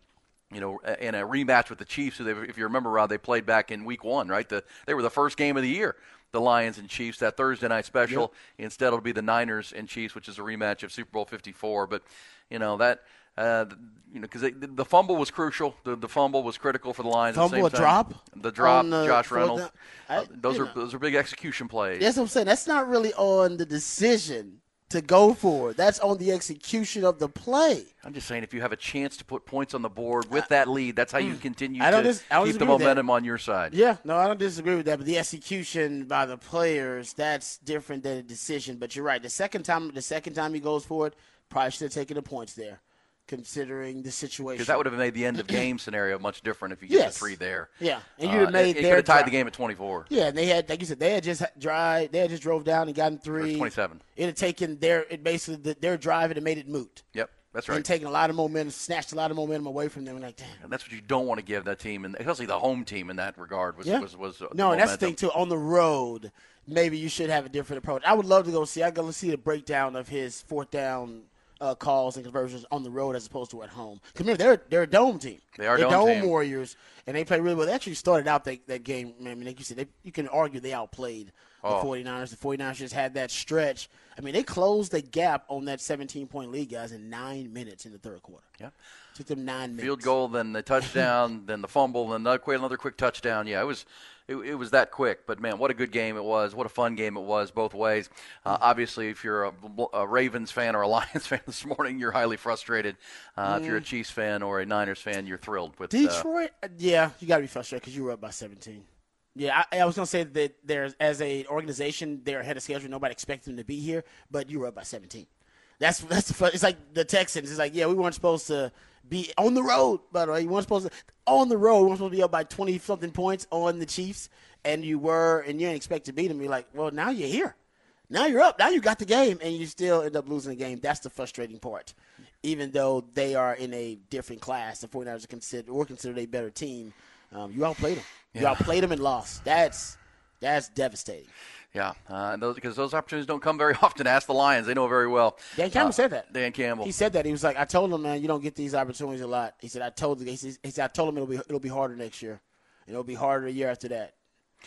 you know, in a rematch with the Chiefs. who they, if you remember, Rod, they played back in Week One, right? The, they were the first game of the year. The Lions and Chiefs that Thursday night special. Instead, it'll be the Niners and Chiefs, which is a rematch of Super Bowl 54. But you know that. Uh, you know, because the, the fumble was crucial. The, the fumble was critical for the Lions. the Fumble, same a time. drop The drop, the Josh Reynolds. down? I- Uh, those are know. those are big execution plays. That's what I'm saying. That's not really on the decision to go for it. That's on the execution of the play. I'm just saying, if you have a chance to put points on the board with that lead, that's how you continue I don't to dis- I keep the disagree with that. momentum on your side. Yeah, no, I don't disagree with that. But the execution by the players, that's different than a decision. But you're right. The second time, the second time he goes for it, probably should have taken the points there, considering the situation. Because that would have made the end of game scenario much different if you get Yes. the three there. Yeah, and you'd have Uh, made it, could have tied drive- the game at 24. Yeah, and they had, like you said, they had just drive. They had just drove down and gotten three. 27. It had taken their, it basically the, their drive and it made it moot. Yep, that's right. And taking a lot of momentum, snatched a lot of momentum away from them. And like, damn. And that's what you don't want to give that team, and especially the home team in that regard was Yeah. was, was uh, no, and that's the thing too. On the road, maybe you should have a different approach. I would love to go see. I go see the breakdown of his fourth down uh, calls and conversions on the road as opposed to at home. 'Cause remember, they're they're a dome team. They are they're dome dome warriors, and they play really well. They actually started out that, that game. I mean, like you said, they, you can argue they outplayed the Oh. 49ers. The 49ers just had that stretch. I mean, they closed the gap on that 17 point lead, guys, in nine minutes in the third quarter. Yeah. Took them nine minutes. Field goal, then the touchdown, then the fumble, then another quick, another quick touchdown. Yeah, it was it, it was that quick. But man, what a good game it was! What a fun game it was both ways. Uh, obviously, if you're a, a Ravens fan or a Lions fan this morning, you're highly frustrated. Uh, If you're a Chiefs fan or a Niners fan, you're thrilled with uh, Detroit, uh, yeah, you got to be frustrated because you were up by 17. Yeah, I, I was gonna say that there's as a organization they're ahead of schedule. Nobody expected them to be here, but you were up by 17. That's that's the fun. It's like the Texans. It's like yeah, we weren't supposed to be on the road. By the way, you weren't supposed to on the road. We weren't supposed to be up by 20 something points on the Chiefs, and you were, and you didn't expect to beat them. You're like, well, now you're here. Now you're up. Now you got the game, and you still end up losing the game. That's the frustrating part. Even though they are in a different class, the 49ers are considered or considered a better team. Um, you outplayed them. You outplayed them and lost. That's that's devastating. Yeah, uh, those because those opportunities don't come very often. Ask the Lions; they know very well. Dan Campbell Uh, said that. Dan Campbell. He said that. He was like, I told him, man, you don't get these opportunities a lot. He said, I told he said, he said I told him it'll be it'll be harder next year. And it'll be harder a year after that.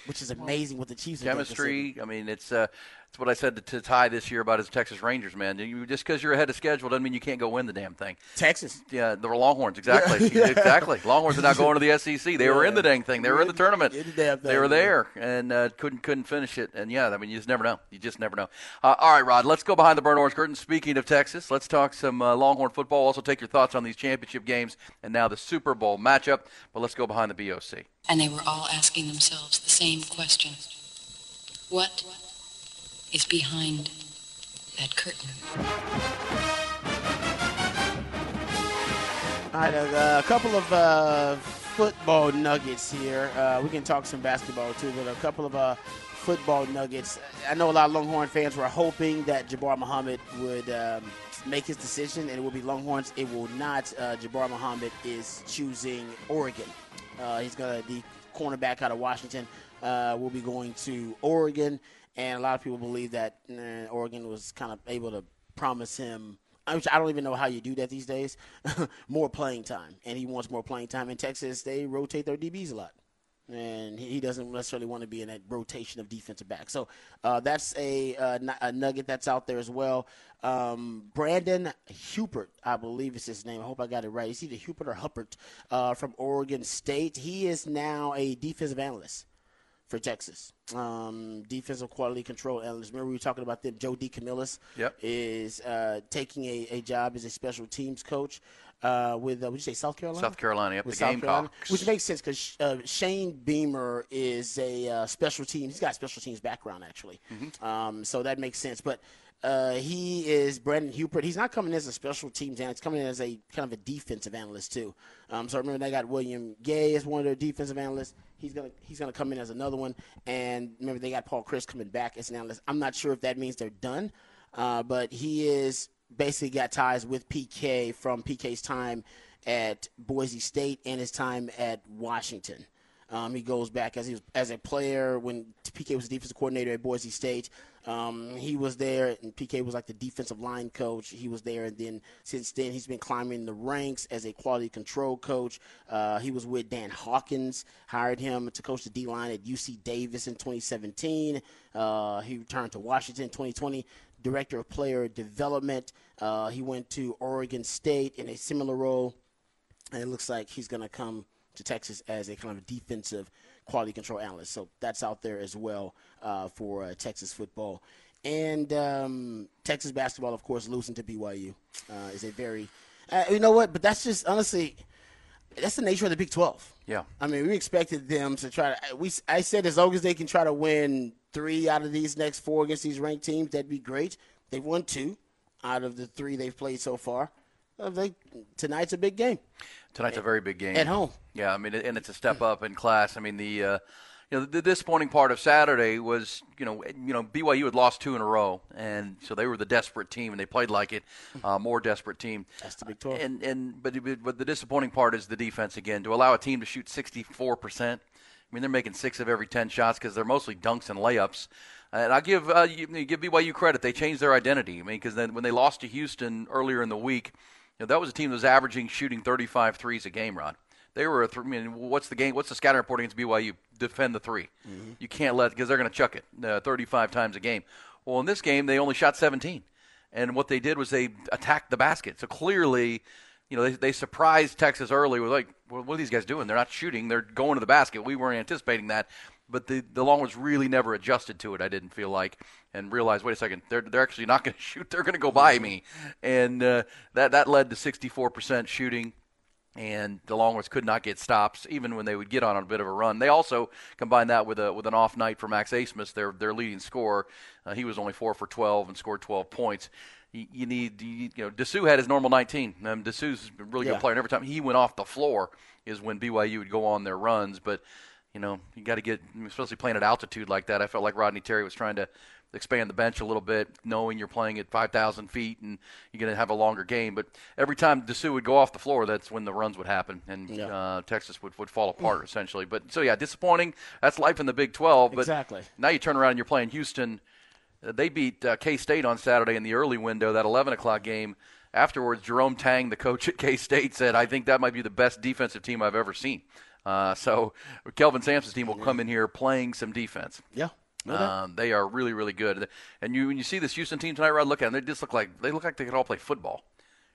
Which is amazing what the Chiefs have done for chemistry. I mean, it's uh, it's what I said to, to Ty this year about his Texas Rangers. Man, you, just because you're ahead of schedule doesn't mean you can't go win the damn thing. Texas. Yeah, the Longhorns, exactly, exactly. Longhorns are not going to the SEC. They were in the dang thing. They were in the tournament. In the damn They thing, were man. there and uh, couldn't couldn't finish it. And yeah, I mean, you just never know. You just never know. Uh, all right, Rod, let's go behind the burnt orange curtain. Speaking of Texas, let's talk some uh, Longhorn football. Also, take your thoughts on these championship games and now the Super Bowl matchup. But let's go behind the BOC. And they were all asking themselves the same question. What is behind that curtain? All right, uh, a couple of uh, football nuggets here. Uh, we can talk some basketball too, but a couple of uh, football nuggets. I know a lot of Longhorn fans were hoping that Jabbar Muhammad would um, make his decision, and it will be Longhorns. It will not. Uh, Jabbar Muhammad is choosing Oregon. Uh, he's gonna the cornerback out of Washington uh, will be going to Oregon, and a lot of people believe that eh, Oregon was kind of able to promise him. I I don't even know how you do that these days. more playing time, and he wants more playing time. In Texas, they rotate their DBs a lot and he doesn't necessarily want to be in that rotation of defensive back. So uh, that's a, uh, a, nugget that's out there as well. Um, Brandon Hubert, I believe is his name. I hope I got it right. Is either Hupert or Huppert uh, from Oregon State. He is now a defensive analyst for Texas. Um, defensive quality control analyst. Remember we were talking about them. Joe DeCamillis yep. is uh, taking a, a job as a special teams coach uh, with, uh, would you say South Carolina? South Carolina, yep, with the South Gamecocks. Carolina, which makes sense because uh, Shane Beamer is a uh, special team. He's got special teams background actually, Mm-hmm. um, so that makes sense. But uh, he is Brandon Hubert. He's not coming as a special teams analyst. He's coming in as a kind of a defensive analyst too. Um, so remember they got William Gay as one of their defensive analysts. He's gonna he's gonna come in as another one. And remember they got Paul Chris coming back as an analyst. I'm not sure if that means they're done, uh, but he is basically got ties with PK from PK's time at Boise State and his time at Washington. Um, he goes back as he was as a player when PK was defensive coordinator at Boise State. Um, he was there, and PK was like the defensive line coach. He was there, and then since then he's been climbing the ranks as a quality control coach. Uh, he was with Dan Hawkins, hired him to coach the D line at UC Davis in 2017. Uh, he returned to Washington in 2020 director of player development. Uh, he went to Oregon State in a similar role, and it looks like he's going to come to Texas as a kind of defensive quality control analyst. So that's out there as well uh, for uh, Texas football. And um, Texas basketball, of course, losing to BYU uh, is a very, uh, you know what? But that's just honestly, that's the nature of the Big 12. Yeah. I mean, we expected them to try to. We I said as long as they can try to win three out of these next four against these ranked teams, that'd be great. They've won two out of the three they've played so far. Uh, they, tonight's a big game Tonight's a very big game at home. Yeah, I mean, and it's a step up in class. I mean, the uh, you know the disappointing part of Saturday was you know you know BYU had lost two in a row, and so they were the desperate team, and they played like it, uh, more desperate team. That's the Big 12. And and but but the disappointing part is the defense again. To allow a team to shoot 64 percent. I mean, they're making six of every ten shots because they're mostly dunks and layups. And I give uh, you, you give BYU credit; they changed their identity. I mean, because then when they lost to Houston earlier in the week, you know, that was a team that was averaging shooting 35 threes a game. Rod, they were a th- I mean, what's the game? What's the scouting report against BYU? Defend the 3 You can't let because they're going to chuck it uh, 35 times a game. Well, in this game, they only shot 17, and what they did was they attacked the basket. So clearly, you know, they, they surprised Texas early with like, well, what are these guys doing? They're not shooting; they're going to the basket. We weren't anticipating that, but the the Longhorns really never adjusted to it. I didn't feel like, and realized, wait a second, they're they're actually not going to shoot; they're going to go by me, and uh, that that led to 64% shooting. And the Longhorns could not get stops, even when they would get on a bit of a run. They also combined that with a with an off night for Max Abmas, their their leading scorer. Uh, he was only four for 12 and scored 12 points you, you need you, you know Disu had his normal 19. Um, Disu's a really Yeah. good player, and every time he went off the floor is when BYU would go on their runs. But you know you got to get, especially playing at altitude like that. I felt like Rodney Terry was trying to expand the bench a little bit, knowing you're playing at 5,000 feet and you're going to have a longer game. But every time Disu would go off the floor, that's when the runs would happen, and Yeah. uh, Texas would, would fall apart essentially. But so yeah, disappointing. That's life in the Big 12. But Exactly. now you turn around and you're playing Houston. Uh, They beat uh, K State on Saturday in the early window, that 11 o'clock game. Afterwards, Jerome Tang, the coach at K State, said, I think that might be the best defensive team I've ever seen. Uh, so Kelvin Sampson's team will come in here playing some defense. Yeah. No. Um, they are really, really good. And you, when you see this Houston team tonight, Rod, look at them. They just look like they look like they could all play football.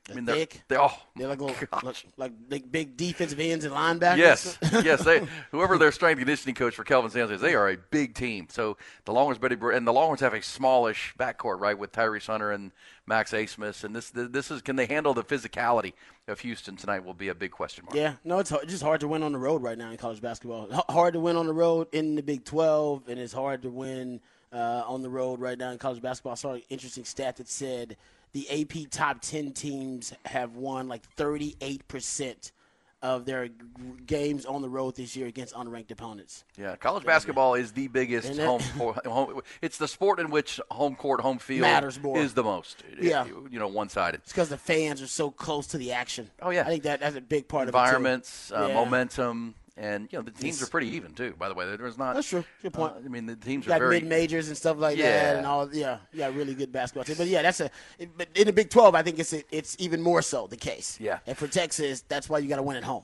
I mean, they're, thick. they oh, They're like, little, gosh. like, like big, big defensive ends and linebackers. Yes, yes. They, whoever their strength and conditioning coach for Kelvin Sampson is, they are a big team. So the Longhorns, better be- and the Longhorns have a smallish backcourt, right, with Tyrese Hunter and Max Abmas. And this, this is, can they handle the physicality of Houston tonight? Will be a big question mark. Yeah, no, it's, hard, it's just hard to win on the road right now in college basketball. H- hard to win on the road in the Big 12, and it's hard to win uh, on the road right now in college basketball. I saw an interesting stat that said the AP top 10 teams have won like 38% of their games on the road this year against unranked opponents. Yeah, college basketball is the biggest home, home. It's the sport in which home court, home field Matters more. is the most. Yeah. you know, one sided. It's because the fans are so close to the action. Oh, yeah. I think that that's a big part Environments, of it. too. uh, Yeah. momentum, and you know the teams are pretty even too. By the way, there's not. That's true. Good point. uh, I mean, the teams You are got very mid majors and stuff like Yeah. that, and all. Yeah, got really good basketball team. But yeah, that's a. it- But in the Big Twelve, I think it's it's even more so the case. Yeah. And for Texas, that's why you got to win at home.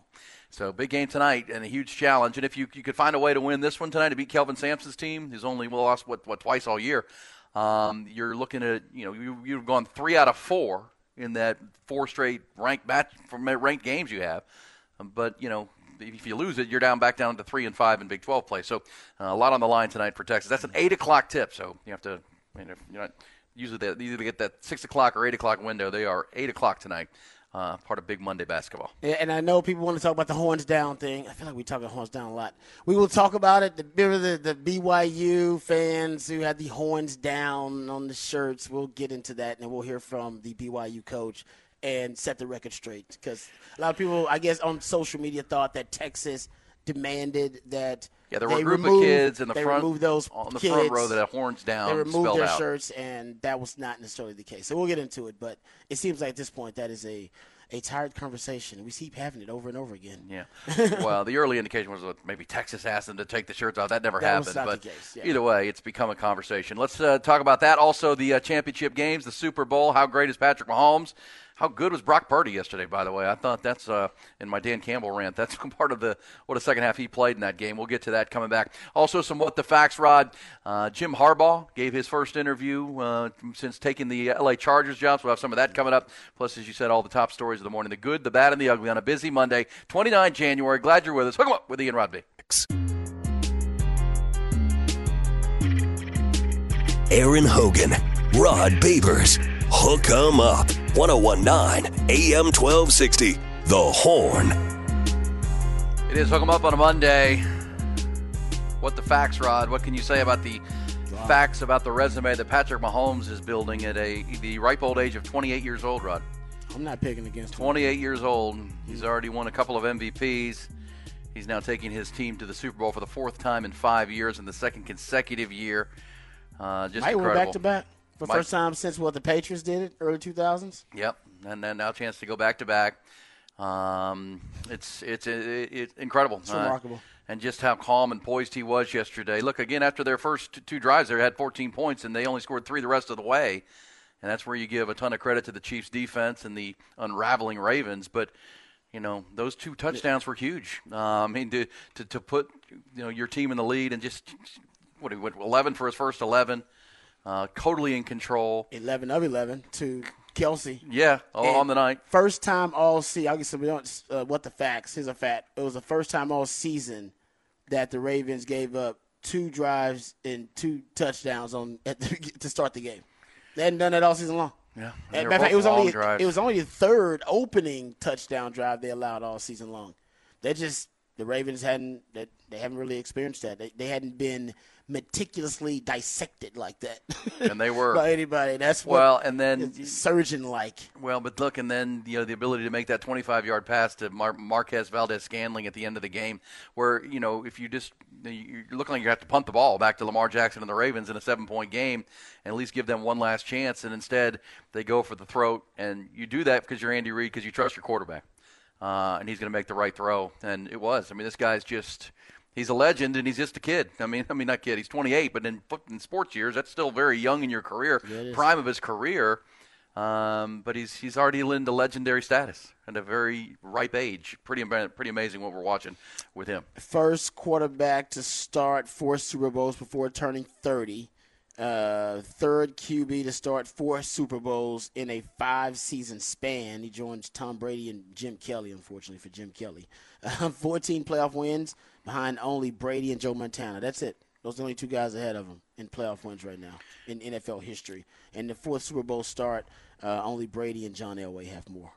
So big game tonight and a huge challenge. And if you you could find a way to win this one tonight to beat Kelvin Sampson's team, who's only lost what what twice all year, um, you're looking at you know you you've gone three out of four in that four straight ranked match from ranked games you have. But you know if you lose it, you're down back down to three and five in Big 12 play. So uh, a lot on the line tonight for Texas. That's an eight o'clock tip. So you have to. Mean, if you're not usually they either get that six o'clock or eight o'clock window. They are eight o'clock tonight. Uh, part of Big Monday basketball. Yeah, And I know people want to talk about the horns down thing. I feel like we talk about horns down a lot. We will talk about it. The the, the BYU fans who had the horns down on the shirts. We'll get into that, and we'll hear from the BYU coach and set the record straight. Because a lot of people, I guess, on social media thought that Texas demanded that. Yeah, there were they a group remove, of kids in the they front those on the kids. front row that had horns down They removed their out. shirts, and that was not necessarily the case. So we'll get into it, but it seems like at this point that is a a tired conversation. We keep having it over and over again. Yeah. well, the early indication was that maybe Texas asked them to take the shirts off. That never That happened. not but the case, yeah. either way, it's become a conversation. Let's uh, talk about that. Also, the uh, championship games, the Super Bowl. How great is Patrick Mahomes? How good was Brock Purdy yesterday? By the way, I thought that's uh, in my Dan Campbell rant. That's part of the what a second half he played in that game. We'll get to that coming back. Also, some what the facts. Rod uh, Jim Harbaugh gave his first interview uh, since taking the LA Chargers job. So we'll have some of that coming up. Plus, as you said, all the top stories of the morning: the good, the bad, and the ugly on a busy Monday, 29 January. Glad you're with us. 'em up with Ian Rodby. Aaron Hogan, Rod Babers, Hook 'em Up, 1019 AM 1260. The Horn. It is Hook 'em Up on a Monday. What the facts, Rod? What can you say about the facts about the resume that Patrick Mahomes is building at a the ripe old age of 28 years old, Rod? I'm not picking against him. 28 years old. He's already won a couple of MVPs. He's now taking his team to the Super Bowl for the fourth time in five years and the second consecutive year. Uh, just Might went incredible. back to back for Might- first time since what the Patriots did it early 2000s. Yep, and then now chance to go back to back. Um, it's it's it, it's incredible. It's remarkable. and just how calm and poised he was yesterday. Look again after their first two drives, they had 14 points, and they only scored three the rest of the way. And that's where you give a ton of credit to the Chiefs' defense and the unraveling Ravens. But you know those two touchdowns were huge. Uh, I mean to, to to put you know your team in the lead and just what he went 11 for his first 11, uh, totally in control. 11 of 11 to Kelce. Yeah, all on the night. First time all season. I'll get some. Uh, what the facts? Here's a fact. It was the first time all season that the Ravens gave up two drives and two touchdowns on at the, to start the game. They hadn't done that all season long. Yeah, And matter fact, it was only drives. it was only the third opening touchdown drive they allowed all season long. They just the Ravens hadn't that they haven't really experienced that. They, they hadn't been meticulously dissected like that. And they were. by anybody. That's what Well, and then surgeon like. Well, but look, and then you know the ability to make that 25-yard pass to Mar- Marquez Valdes-Scantling at the end of the game, where you know if you just you're looking like you have to punt the ball back to Lamar Jackson and the Ravens in a seven-point game, and at least give them one last chance, and instead they go for the throat, and you do that because you're Andy Reid because you trust your quarterback, uh, and he's going to make the right throw, and it was. I mean, this guy's just. He's a legend, and he's just a kid. I mean, I mean, not kid. He's 28, but in, in sports years, that's still very young in your career, prime of his career. Um, but he's he's already into legendary status at a very ripe age. Pretty pretty amazing what we're watching with him. First quarterback to start four Super Bowls before turning 30. Uh, third QB to start four Super Bowls in a five season span. He joins Tom Brady and Jim Kelly, unfortunately for Jim Kelly. Uh, 14 playoff wins behind only Brady and Joe Montana. That's it. Those are the only two guys ahead of him in playoff wins right now in NFL history. And the fourth Super Bowl start, uh, only Brady and John Elway have more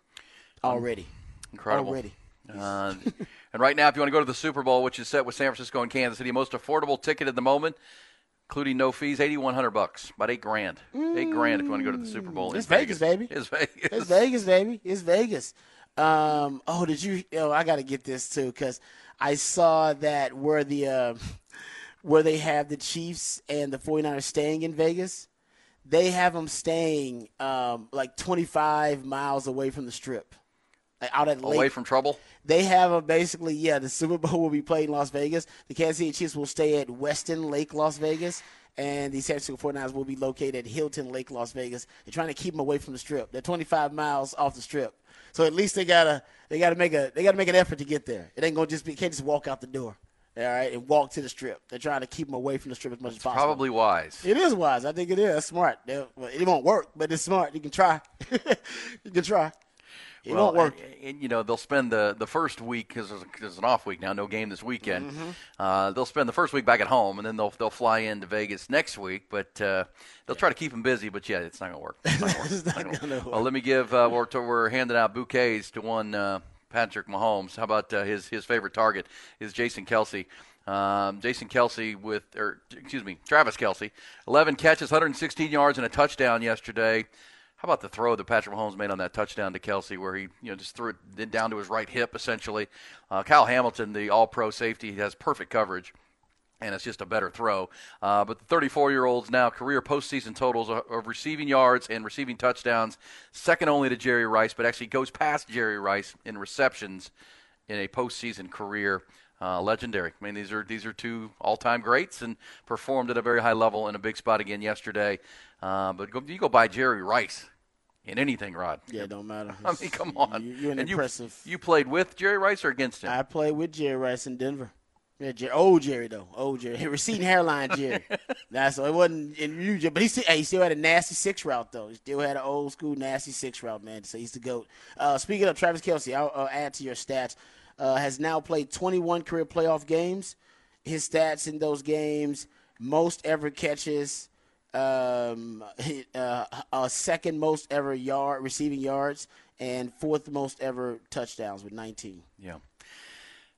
already. Incredible. Already. Uh, and right now, if you want to go to the Super Bowl, which is set with San Francisco and Kansas City, most affordable ticket at the moment, including no fees, eighty one hundred bucks, about eight grand. Eight grand if you want to go to the Super Bowl. in It's Vegas, baby. It's Vegas. It's Vegas, baby. It's Vegas. Um, oh, did you? Oh, I got to get this too because I saw that where the uh, where they have the Chiefs and the 49ers staying in Vegas. They have them staying um, like 25 miles away from the Strip, like out at Lake. Away from trouble. They have them basically. Yeah, the Super Bowl will be played in Las Vegas. The Kansas City Chiefs will stay at Westin Lake, Las Vegas. And the San Francisco 49ers will be located at Hilton Lake, Las Vegas. They're trying to keep them away from the Strip. They're 25 miles off the Strip. So at least they gotta they gotta make a they gotta make an effort to get there. It ain't gonna just be can't just walk out the door, all right, and walk to the strip. They're trying to keep them away from the strip as much as possible. Probably wise. It is wise. I think it is. That's smart. Well, it won't work, but it's smart. You can try. you can try. It Well, won't work. and- you know, they'll spend the, the first week because there's, there's an off week now, no game this weekend. Mm-hmm. Uh, they'll spend the first week back at home, and then they'll they'll fly into Vegas next week. But uh, they'll try to keep them busy. But yeah, it's not going to work. It's not gonna work. It's not gonna gonna work. work. Well, let me give. Uh, we're, we're handing out bouquets to one uh, Patrick Mahomes. How about uh, his his favorite target is Jason Kelce. Um, Jason Kelce with, or excuse me, Travis Kelce, 11 catches, 116 yards, and a touchdown yesterday. How about the throw that Patrick Mahomes made on that touchdown to Kelce, where he you know just threw it down to his right hip, essentially? Uh, Kyle Hamilton, the All-Pro safety, has perfect coverage, and it's just a better throw. Uh, but the 34-year-old's now career postseason totals of of receiving yards and receiving touchdowns, second only to Jerry Rice, but actually goes past Jerry Rice in receptions in a postseason career. Uh, legendary. I mean, these are these are two all-time greats and performed at a very high level in a big spot again yesterday. Uh, but go, you go by Jerry Rice in anything, Rod. Yeah, it don't matter. I mean, come on. You, you're an and impressive. You, you played with Jerry Rice or against him? I played with Jerry Rice in Denver. Yeah, Jerry, old Jerry though, old Jerry, receding hairline Jerry. That's so it wasn't in you, but he still, hey, he still had a nasty six route though. He still had an old school nasty six route, man. So he's the goat. Uh, speaking of Travis Kelce, I'll add to your stats. Uh, has now played 21 career playoff games. His stats in those games: most ever catches, um, uh, uh, second most ever yard receiving yards, and fourth most ever touchdowns with 19. Yeah.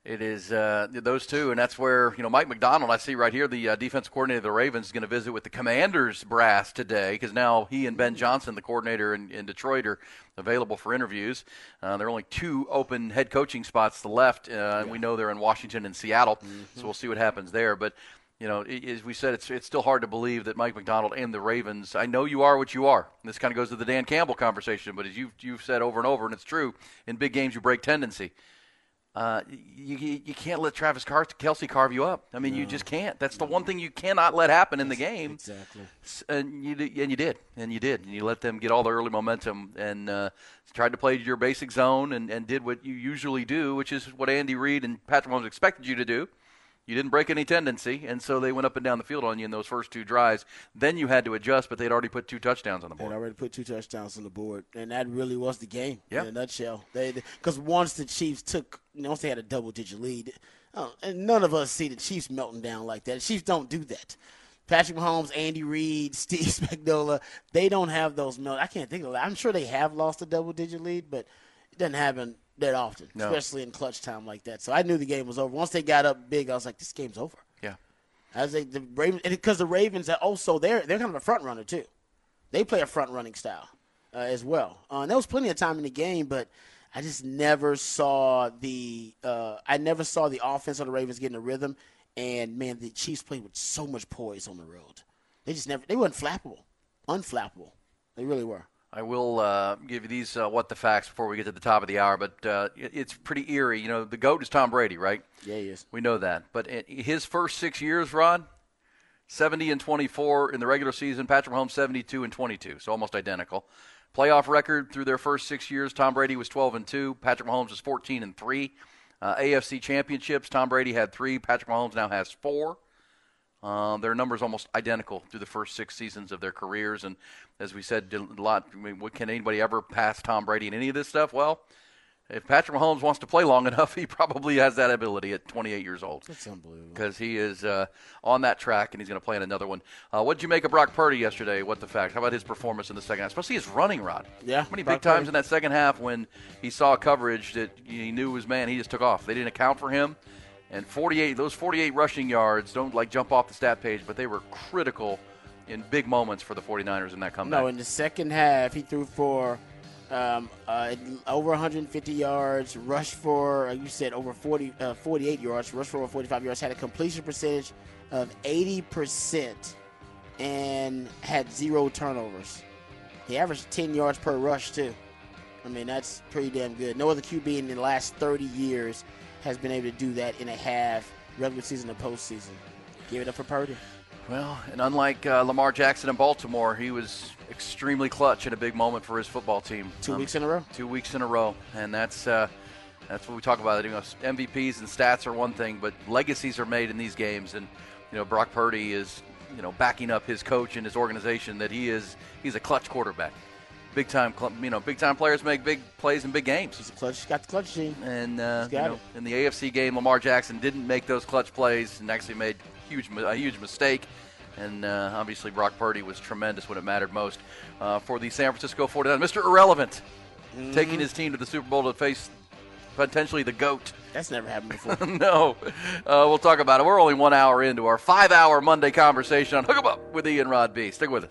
It is uh, those two, and that's where you know Mike Macdonald. I see right here the uh, defense coordinator of the Ravens is going to visit with the Commanders brass today because now he and Ben Johnson, the coordinator in, in Detroit, are available for interviews. Uh, there are only two open head coaching spots left, uh, and we know they're in Washington and Seattle, so we'll see what happens there. But you know, as we said, it's it's still hard to believe that Mike Macdonald and the Ravens. I know you are what you are. This kind of goes to the Dan Campbell conversation, but as you've you've said over and over, and it's true, in big games you break tendency. Uh, you, you can't let Travis Car- Kelce carve you up. I mean, you just can't. That's the one thing you cannot let happen in the game. Exactly. And you and you did, and you did, and you let them get all the early momentum and uh, tried to play your basic zone and, and did what you usually do, which is what Andy Reid and Patrick Mahomes expected you to do. You didn't break any tendency, and so they went up and down the field on you in those first two drives. Then you had to adjust, but they'd already put two touchdowns on the They'd already put two touchdowns on the board, and that really was the game Yeah. in a nutshell. They because once the Chiefs took, you know, once they had a double-digit lead, uh, and none of us see the Chiefs melting down like that. The Chiefs don't do that. Patrick Mahomes, Andy Reid, Steve Spagnuolo, they don't have those melt. I can't think of. I'm sure they have lost a double-digit lead, but it doesn't happen that often, No. especially in clutch time like that. So I knew the game was over. Once they got up big, I was like, this game's over. Yeah. I was like, the Ravens, because the Ravens are also they're they're kind of a front runner too. They play a front running style uh, as well. Uh, and there was plenty of time in the game, but I just never saw the uh, I never saw the offense of the Ravens getting a rhythm. And man, the Chiefs played with so much poise on the road. They just never they weren't flappable, unflappable. They really were. I will uh, give you these uh, what the facts before we get to the top of the hour, but uh, it's pretty eerie. You know, the goat is Tom Brady, right? Yeah, he is. We know that. But in his first six years, Rod, 70 and 24 in the regular season. Patrick Mahomes 72 and 22, so almost identical. Playoff record through their first six years. Tom Brady was 12 and two. Patrick Mahomes was 14 and three. Uh, AFC championships. Tom Brady had three. Patrick Mahomes now has four. Um, their numbers almost identical through the first six seasons of their careers, and as we said a lot, I mean, what, can anybody ever pass Tom Brady in any of this stuff? Well, if Patrick Mahomes wants to play long enough, he probably has that ability at 28 years old It's unbelievable. because he is uh, on that track and he's going to play in another one. Uh, what did you make of Brock Purdy yesterday? What the fact? How about his performance in the second half? Especially his running rod. Yeah, How many Brock big times Purdy. in that second half when he saw coverage that he knew was man, he just took off. They didn't account for him. And 48, those 48 rushing yards don't like jump off the stat page, but they were critical in big moments for the 49ers in that comeback. No, in the second half, he threw for Um, uh, over 150 yards, rushed for, uh, you said over 40, uh, 48 yards, rushed for over 45 yards, had a completion percentage of 80% and had zero turnovers. He averaged 10 yards per rush, too. I mean, that's pretty damn good. No other QB in the last 30 years has been able to do that in a half, regular season and postseason. Give it up for Purdy. Well, and unlike uh, Lamar Jackson in Baltimore, he was extremely clutch in a big moment for his football team. Two Um, weeks in a row. Two weeks in a row, and that's uh, that's what we talk about. You know, MVPs and stats are one thing, but legacies are made in these games, and you know Brock Purdy is you know backing up his coach and his organization that he is he's a clutch quarterback. Big time, you know, big time players make big plays in big games. He's a clutch. He's got the clutch gene. And uh, He's you know, it. in the AFC game, Lamar Jackson didn't make those clutch plays and actually made huge a huge mistake. And uh, obviously, Brock Purdy was tremendous when it mattered most uh, for the San Francisco 49ers. Mr. Irrelevant, Mm-hmm. taking his team to the Super Bowl to face potentially the GOAT. That's never happened before. no. Uh, we'll talk about it. We're only one hour into our five hour Monday conversation on Hook 'em Up with Ian Rod B. Stick with us.